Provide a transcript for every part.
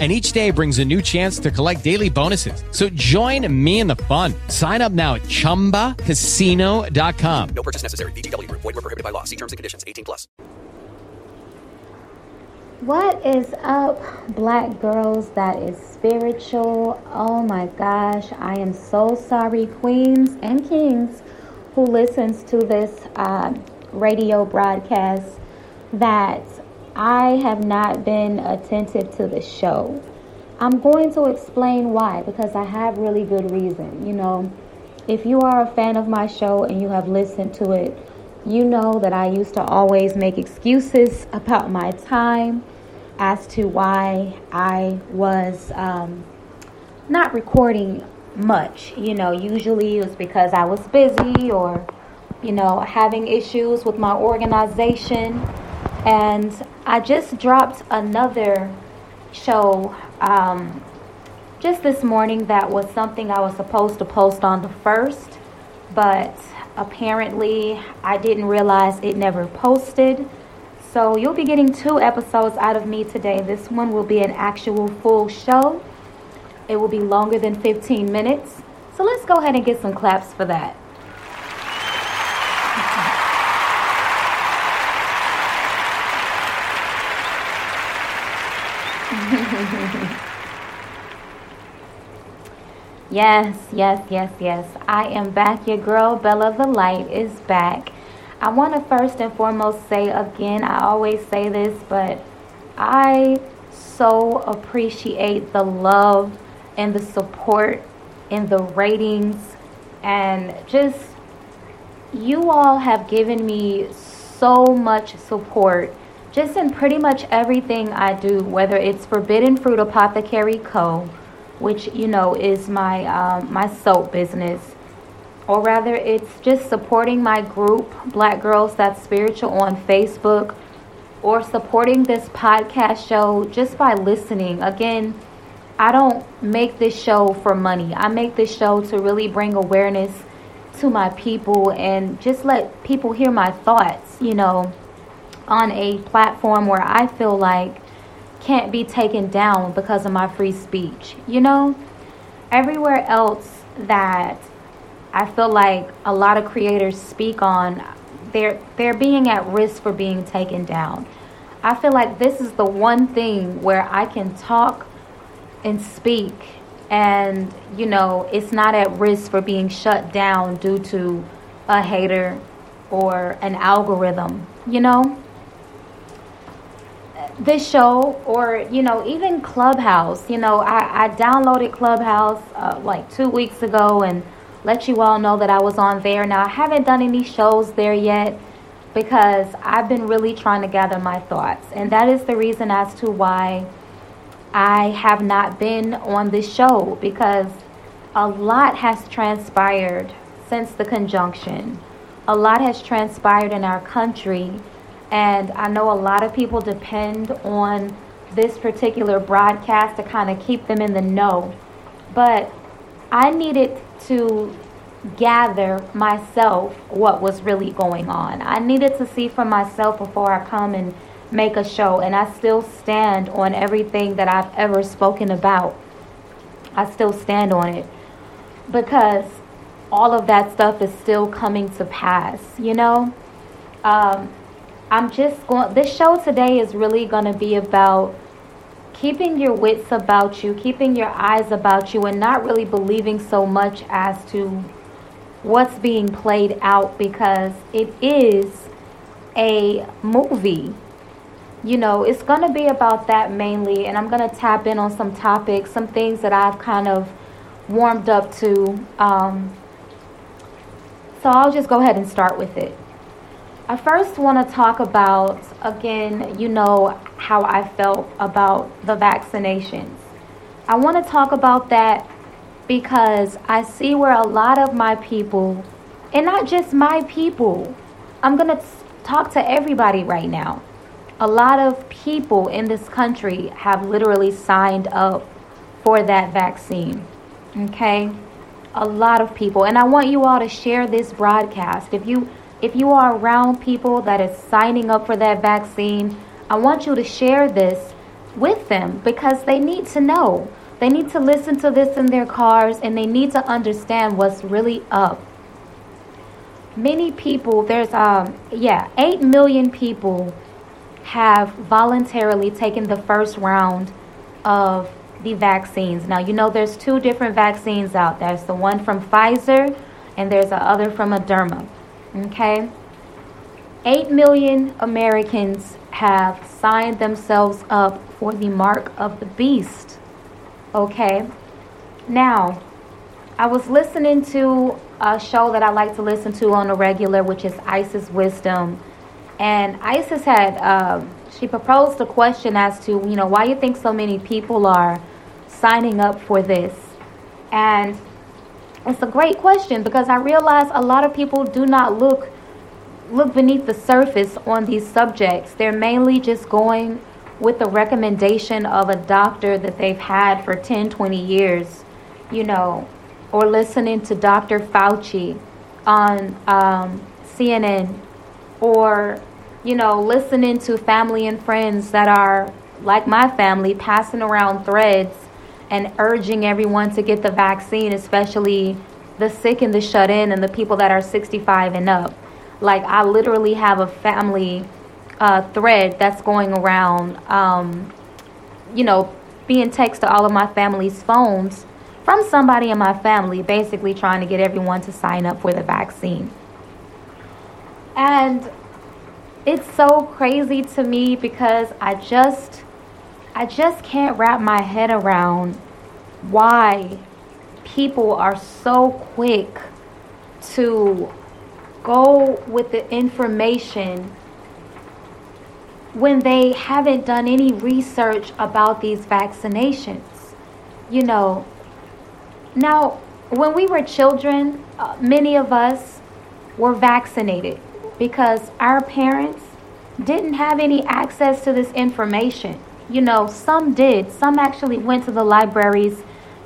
and each day brings a new chance to collect daily bonuses. So join me in the fun. Sign up now at ChumbaCasino.com. No purchase necessary. VGW. Void were prohibited by law. See terms and conditions. 18 plus. What is up, black girls that is spiritual? Oh my gosh, I am so sorry, queens and kings who listens to this uh, radio broadcast that I have not been attentive to the show. I'm going to explain why because I have really good reason. You know, if you are a fan of my show and you have listened to it, you know that I used to always make excuses about my time as to why I was um, not recording much. You know, usually it was because I was busy or, you know, having issues with my organization. And I just dropped another show um, just this morning that was something I was supposed to post on the first, but apparently I didn't realize it never posted. So you'll be getting two episodes out of me today. This one will be an actual full show. It will be longer than 15 minutes. So let's go ahead and get some claps for that. Yes, yes, yes, yes. I am back. Your girl Bella the Light is back. I want to first and foremost say again, I always say this, but I so appreciate the love and the support and the ratings and just you all have given me so much support just in pretty much everything I do, whether it's Forbidden Fruit Apothecary Co., which you know is my um, my soap business, or rather it's just supporting my group, Black Girls That's Spiritual, on Facebook, or supporting this podcast show just by listening. Again, I don't make this show for money. I make this show to really bring awareness to my people and just let people hear my thoughts. You know on a platform where I feel like can't be taken down because of my free speech. You know, everywhere else that I feel like a lot of creators speak on, they're they're being at risk for being taken down. I feel like this is the one thing where I can talk and speak and you know, it's not at risk for being shut down due to a hater or an algorithm, you know? This show or you know even clubhouse you know i, I downloaded clubhouse uh, like two weeks ago and let you all know that i was on there. Now i haven't done any shows there yet because i've been really trying to gather my thoughts. And that is the reason as to why i have not been on this show because a lot has transpired since the conjunction. A lot has transpired in our country and I know a lot of people depend on this particular broadcast to kind of keep them in the know. But I needed to gather myself what was really going on. I needed to see for myself before I come and make a show. And I still stand on everything that I've ever spoken about. I still stand on it because all of that stuff is still coming to pass, you know? Um, I'm just going, this show today is really going to be about keeping your wits about you, keeping your eyes about you, and not really believing so much as to what's being played out because it is a movie. You know, it's going to be about that mainly, and I'm going to tap in on some topics, some things that I've kind of warmed up to. Um, so I'll just go ahead and start with it. I first want to talk about, again, you know, how I felt about the vaccinations. I want to talk about that because I see where a lot of my people, and not just my people, I'm going to talk to everybody right now. A lot of people in this country have literally signed up for that vaccine. Okay? A lot of people. And I want you all to share this broadcast. If you if you are around people that is signing up for that vaccine, I want you to share this with them because they need to know. They need to listen to this in their cars and they need to understand what's really up. Many people, there's um yeah, 8 million people have voluntarily taken the first round of the vaccines. Now, you know there's two different vaccines out. There's the one from Pfizer and there's the other from Moderna. Okay? 8 million Americans have signed themselves up for the mark of the beast. Okay? Now, I was listening to a show that I like to listen to on a regular, which is Isis Wisdom. And Isis had, um, she proposed a question as to, you know, why you think so many people are signing up for this. And it's a great question because I realize a lot of people do not look look beneath the surface on these subjects. They're mainly just going with the recommendation of a doctor that they've had for 10, 20 years, you know, or listening to Dr. Fauci on um, CNN, or, you know, listening to family and friends that are like my family passing around threads and urging everyone to get the vaccine, especially the sick and the shut in and the people that are 65 and up. Like, I literally have a family uh, thread that's going around, um, you know, being text to all of my family's phones from somebody in my family, basically trying to get everyone to sign up for the vaccine. And it's so crazy to me because I just I just can't wrap my head around why people are so quick to go with the information when they haven't done any research about these vaccinations. You know, now, when we were children, uh, many of us were vaccinated because our parents didn't have any access to this information. You know, some did. Some actually went to the libraries.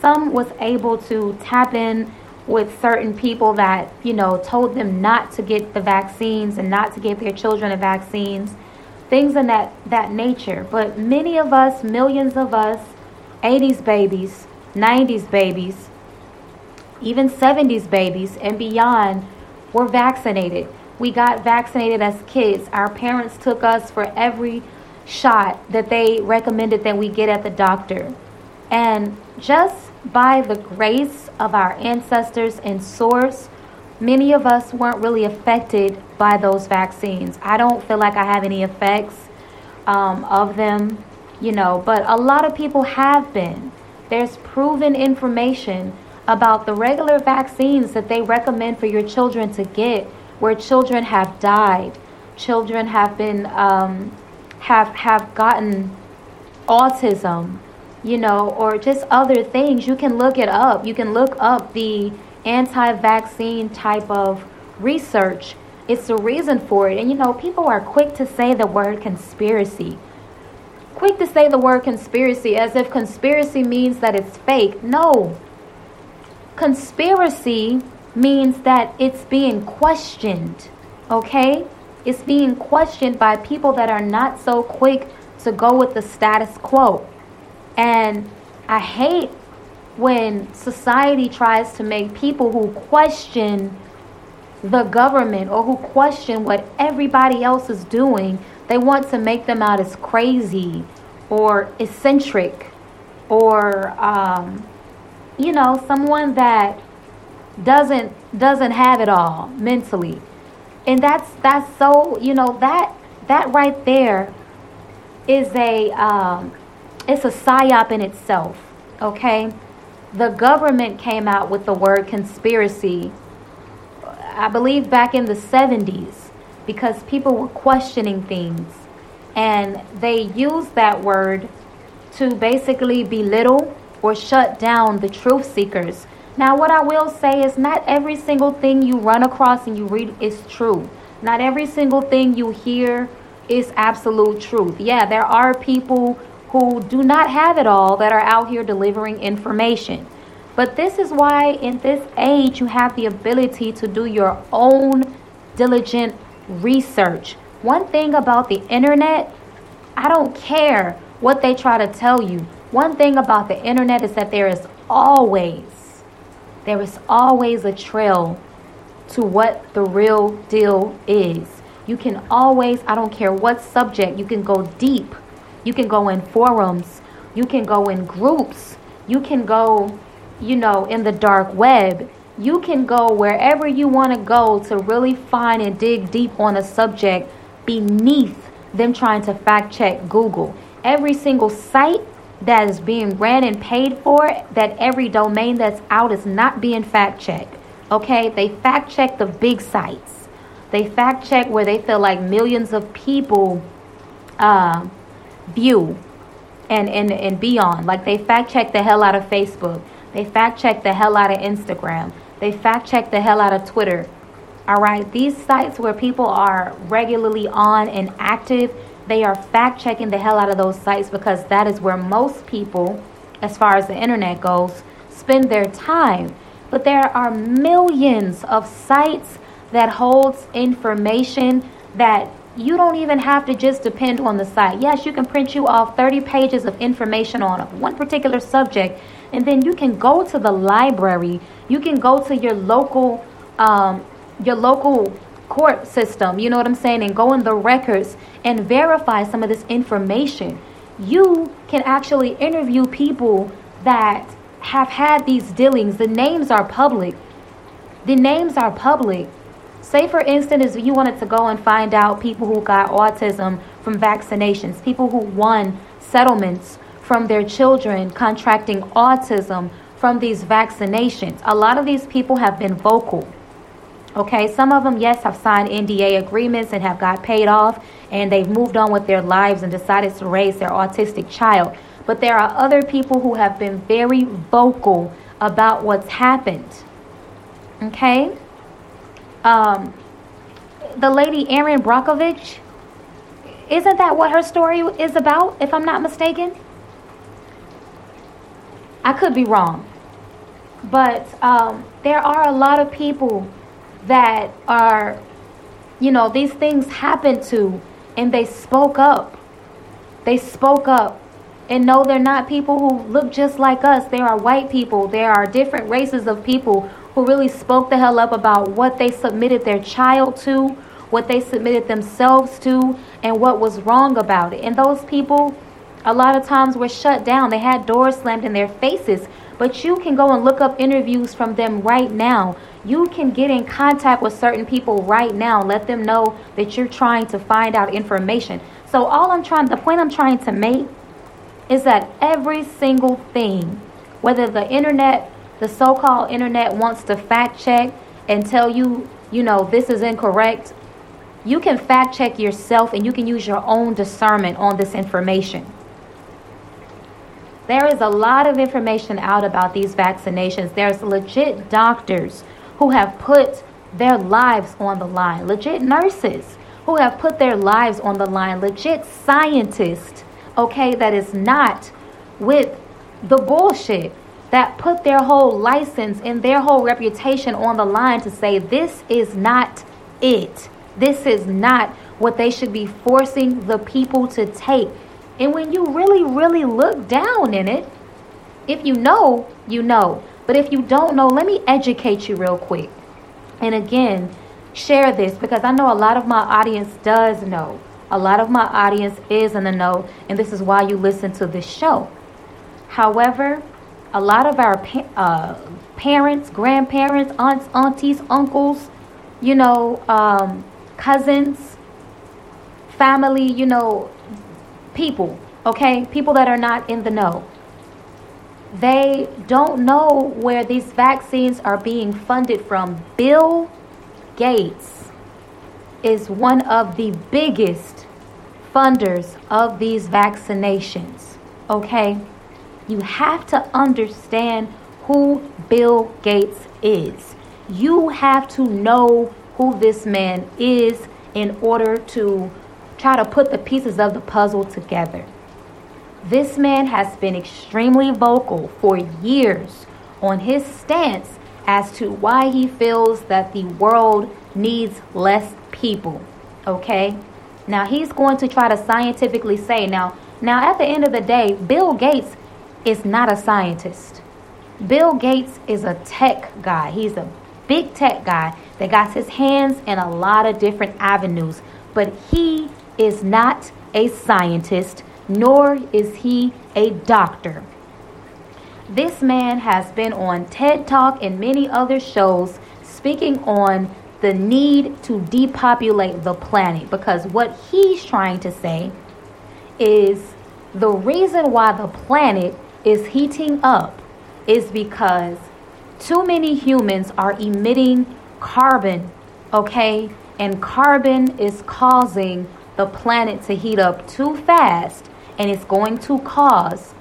Some was able to tap in with certain people that, you know, told them not to get the vaccines and not to give their children the vaccines. Things in that, that nature. But many of us, millions of us, 80s babies, 90s babies, even 70s babies and beyond were vaccinated. We got vaccinated as kids. Our parents took us for every shot that they recommended that we get at the doctor. And just by the grace of our ancestors and source, many of us weren't really affected by those vaccines. I don't feel like I have any effects um, of them, you know, but a lot of people have been. There's proven information about the regular vaccines that they recommend for your children to get, where children have died, children have been um, have have gotten autism, you know, or just other things. You can look it up. You can look up the anti-vaccine type of research. It's the reason for it. And you know, people are quick to say the word conspiracy. Quick to say the word conspiracy as if conspiracy means that it's fake. No, Conspiracy means that it's being questioned, okay? It's being questioned by people that are not so quick to go with the status quo. And I hate when society tries to make people who question the government or who question what everybody else is doing, they want to make them out as crazy or eccentric or um, you know, someone that doesn't doesn't have it all mentally. And that's that's so, you know, that that right there is a um, it's a psyop in itself. Okay? The government came out with the word conspiracy I believe back in the 70s because people were questioning things and they used that word to basically belittle or shut down the truth seekers. Now, what I will say is not every single thing you run across and you read is true. Not every single thing you hear is absolute truth. Yeah, there are people who do not have it all that are out here delivering information. But this is why, in this age, you have the ability to do your own diligent research. One thing about the internet, I don't care what they try to tell you. One thing about the internet is that there is always, there is always a trail to what the real deal is. You can always, I don't care what subject, you can go deep. You can go in forums, you can go in groups, you can go, you know, in the dark web. You can go wherever you want to go to really find and dig deep on a subject beneath them trying to fact check Google. Every single site that is being ran and paid for, that every domain that's out is not being fact checked. Okay, they fact check the big sites. They fact check where they feel like millions of people uh, view and, and, and beyond. Like they fact check the hell out of Facebook. They fact check the hell out of Instagram. They fact check the hell out of Twitter. All right, these sites where people are regularly on and active, they are fact checking the hell out of those sites because that is where most people, as far as the internet goes, spend their time. But there are millions of sites that holds information that you don't even have to just depend on the site. Yes, you can print you off 30 pages of information on one particular subject, and then you can go to the library. You can go to your local, um, your local court system. You know what I'm saying, and go in the records and verify some of this information. You can actually interview people that have had these dealings. The names are public. The names are public. Say, for instance, if you wanted to go and find out people who got autism from vaccinations, people who won settlements from their children contracting autism from these vaccinations. A lot of these people have been vocal. Okay, some of them, yes, have signed NDA agreements and have got paid off, and they've moved on with their lives and decided to raise their autistic child. But there are other people who have been very vocal about what's happened. Okay? Um, the lady Erin Brockovich, isn't that what her story is about, if I'm not mistaken? I could be wrong. But um, there are a lot of people that are, you know, these things happen to, and they spoke up. They spoke up. And no, they're not people who look just like us. There are white people. There are different races of people who really spoke the hell up about what they submitted their child to, what they submitted themselves to, and what was wrong about it. And those people, a lot of times, were shut down. They had doors slammed in their faces. But you can go and look up interviews from them right now. You can get in contact with certain people right now. Let them know that you're trying to find out information. So, all I'm trying, the point I'm trying to make is that every single thing, whether the internet, the so called internet wants to fact check and tell you, you know, this is incorrect, you can fact check yourself and you can use your own discernment on this information. There is a lot of information out about these vaccinations. There's legit doctors who have put their lives on the line, legit nurses who have put their lives on the line, legit scientists okay, that is not with the bullshit that put their whole license and their whole reputation on the line to say this is not it. This is not what they should be forcing the people to take. And when you really, really look down in it, if you know, you know. But if you don't know, let me educate you real quick. And again, share this because I know a lot of my audience does know. A lot of my audience is in the know, and this is why you listen to this show. However, a lot of our uh, parents, grandparents, aunts, aunties, uncles, you know, um, cousins, family, you know, people, okay? People that are not in the know. They don't know where these vaccines are being funded from. Bill Gates is one of the biggest funders of these vaccinations. Okay? You have to understand who Bill Gates is. You have to know who this man is in order to try to put the pieces of the puzzle together. This man has been extremely vocal for years on his stance as to why he feels that the world needs less people. Okay? Now he's going to try to scientifically say now now at the end of the day, Bill Gates is not a scientist. Bill Gates is a tech guy. He's a big tech guy that got his hands in a lot of different avenues, but he is not a scientist nor is he a doctor. This man has been on TED Talk and many other shows speaking on the need to depopulate the planet because what he's trying to say is the reason why the planet is heating up is because too many humans are emitting carbon, okay? And carbon is causing the planet to heat up too fast and it's going to cause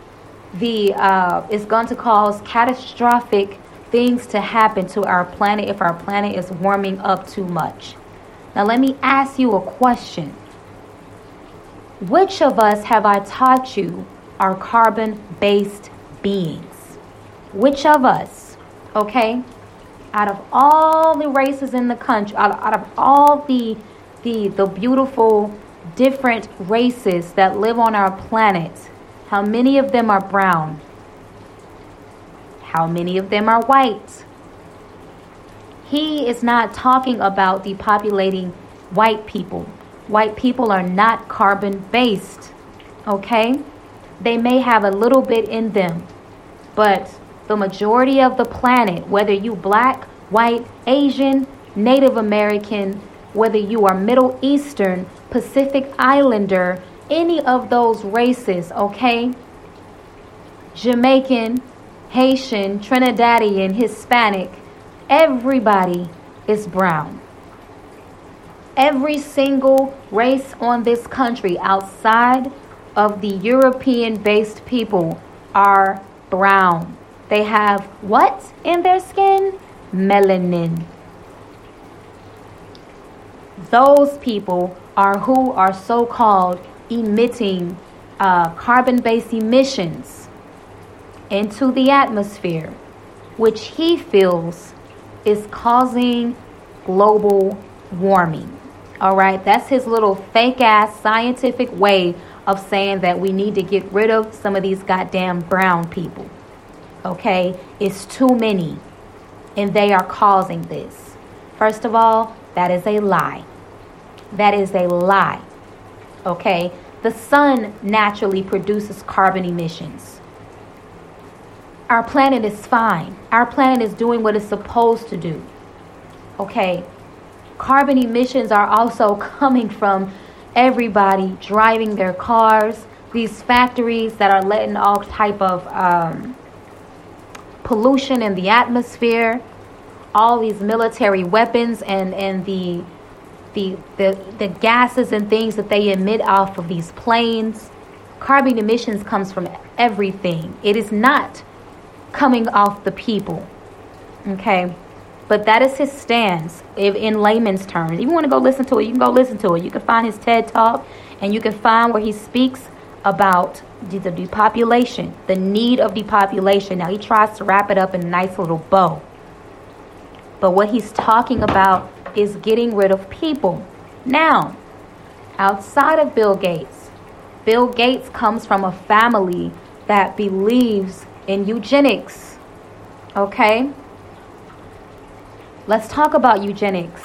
the uh, it's going to cause catastrophic things to happen to our planet if our planet is warming up too much. Now let me ask you a question. Which of us have I taught you are carbon-based beings? Which of us? Okay? Out of all the races in the country, out, out of all the the the beautiful different races that live on our planet, how many of them are brown? How many of them are white? He is not talking about depopulating white people. White people are not carbon based, okay? They may have a little bit in them, but the majority of the planet, whether you black, white, Asian, Native American, whether you are Middle Eastern, Pacific Islander, any of those races, okay? Jamaican, Haitian, Trinidadian, Hispanic, everybody is brown. Every single race on this country outside of the European based people are brown. They have what in their skin? Melanin. Those people are who are so called emitting uh, carbon based emissions into the atmosphere, which he feels is causing global warming. All right, that's his little fake ass scientific way of saying that we need to get rid of some of these goddamn brown people. Okay, it's too many, and they are causing this. First of all, that is a lie. That is a lie. Okay? The sun naturally produces carbon emissions. Our planet is fine. Our planet is doing what it's supposed to do. Okay? Carbon emissions are also coming from everybody driving their cars, these factories that are letting all type of um, pollution in the atmosphere, all these military weapons and, and the the, the, the gases and things that they emit off of these planes. Carbon emissions comes from everything. It is not coming off the people. Okay? But that is his stance if, in layman's terms. If you want to go listen to it, you can go listen to it. You can find his TED Talk and you can find where he speaks about the depopulation, the need of depopulation. Now, he tries to wrap it up in a nice little bow. But what he's talking about is getting rid of people. Now, outside of Bill Gates, Bill Gates comes from a family that believes in eugenics. Okay? Let's talk about eugenics.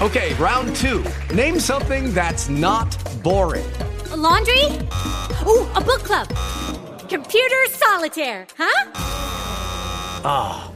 Okay, round two. Name something that's not boring. A laundry? Ooh, a book club. Computer solitaire, huh? Ah, oh,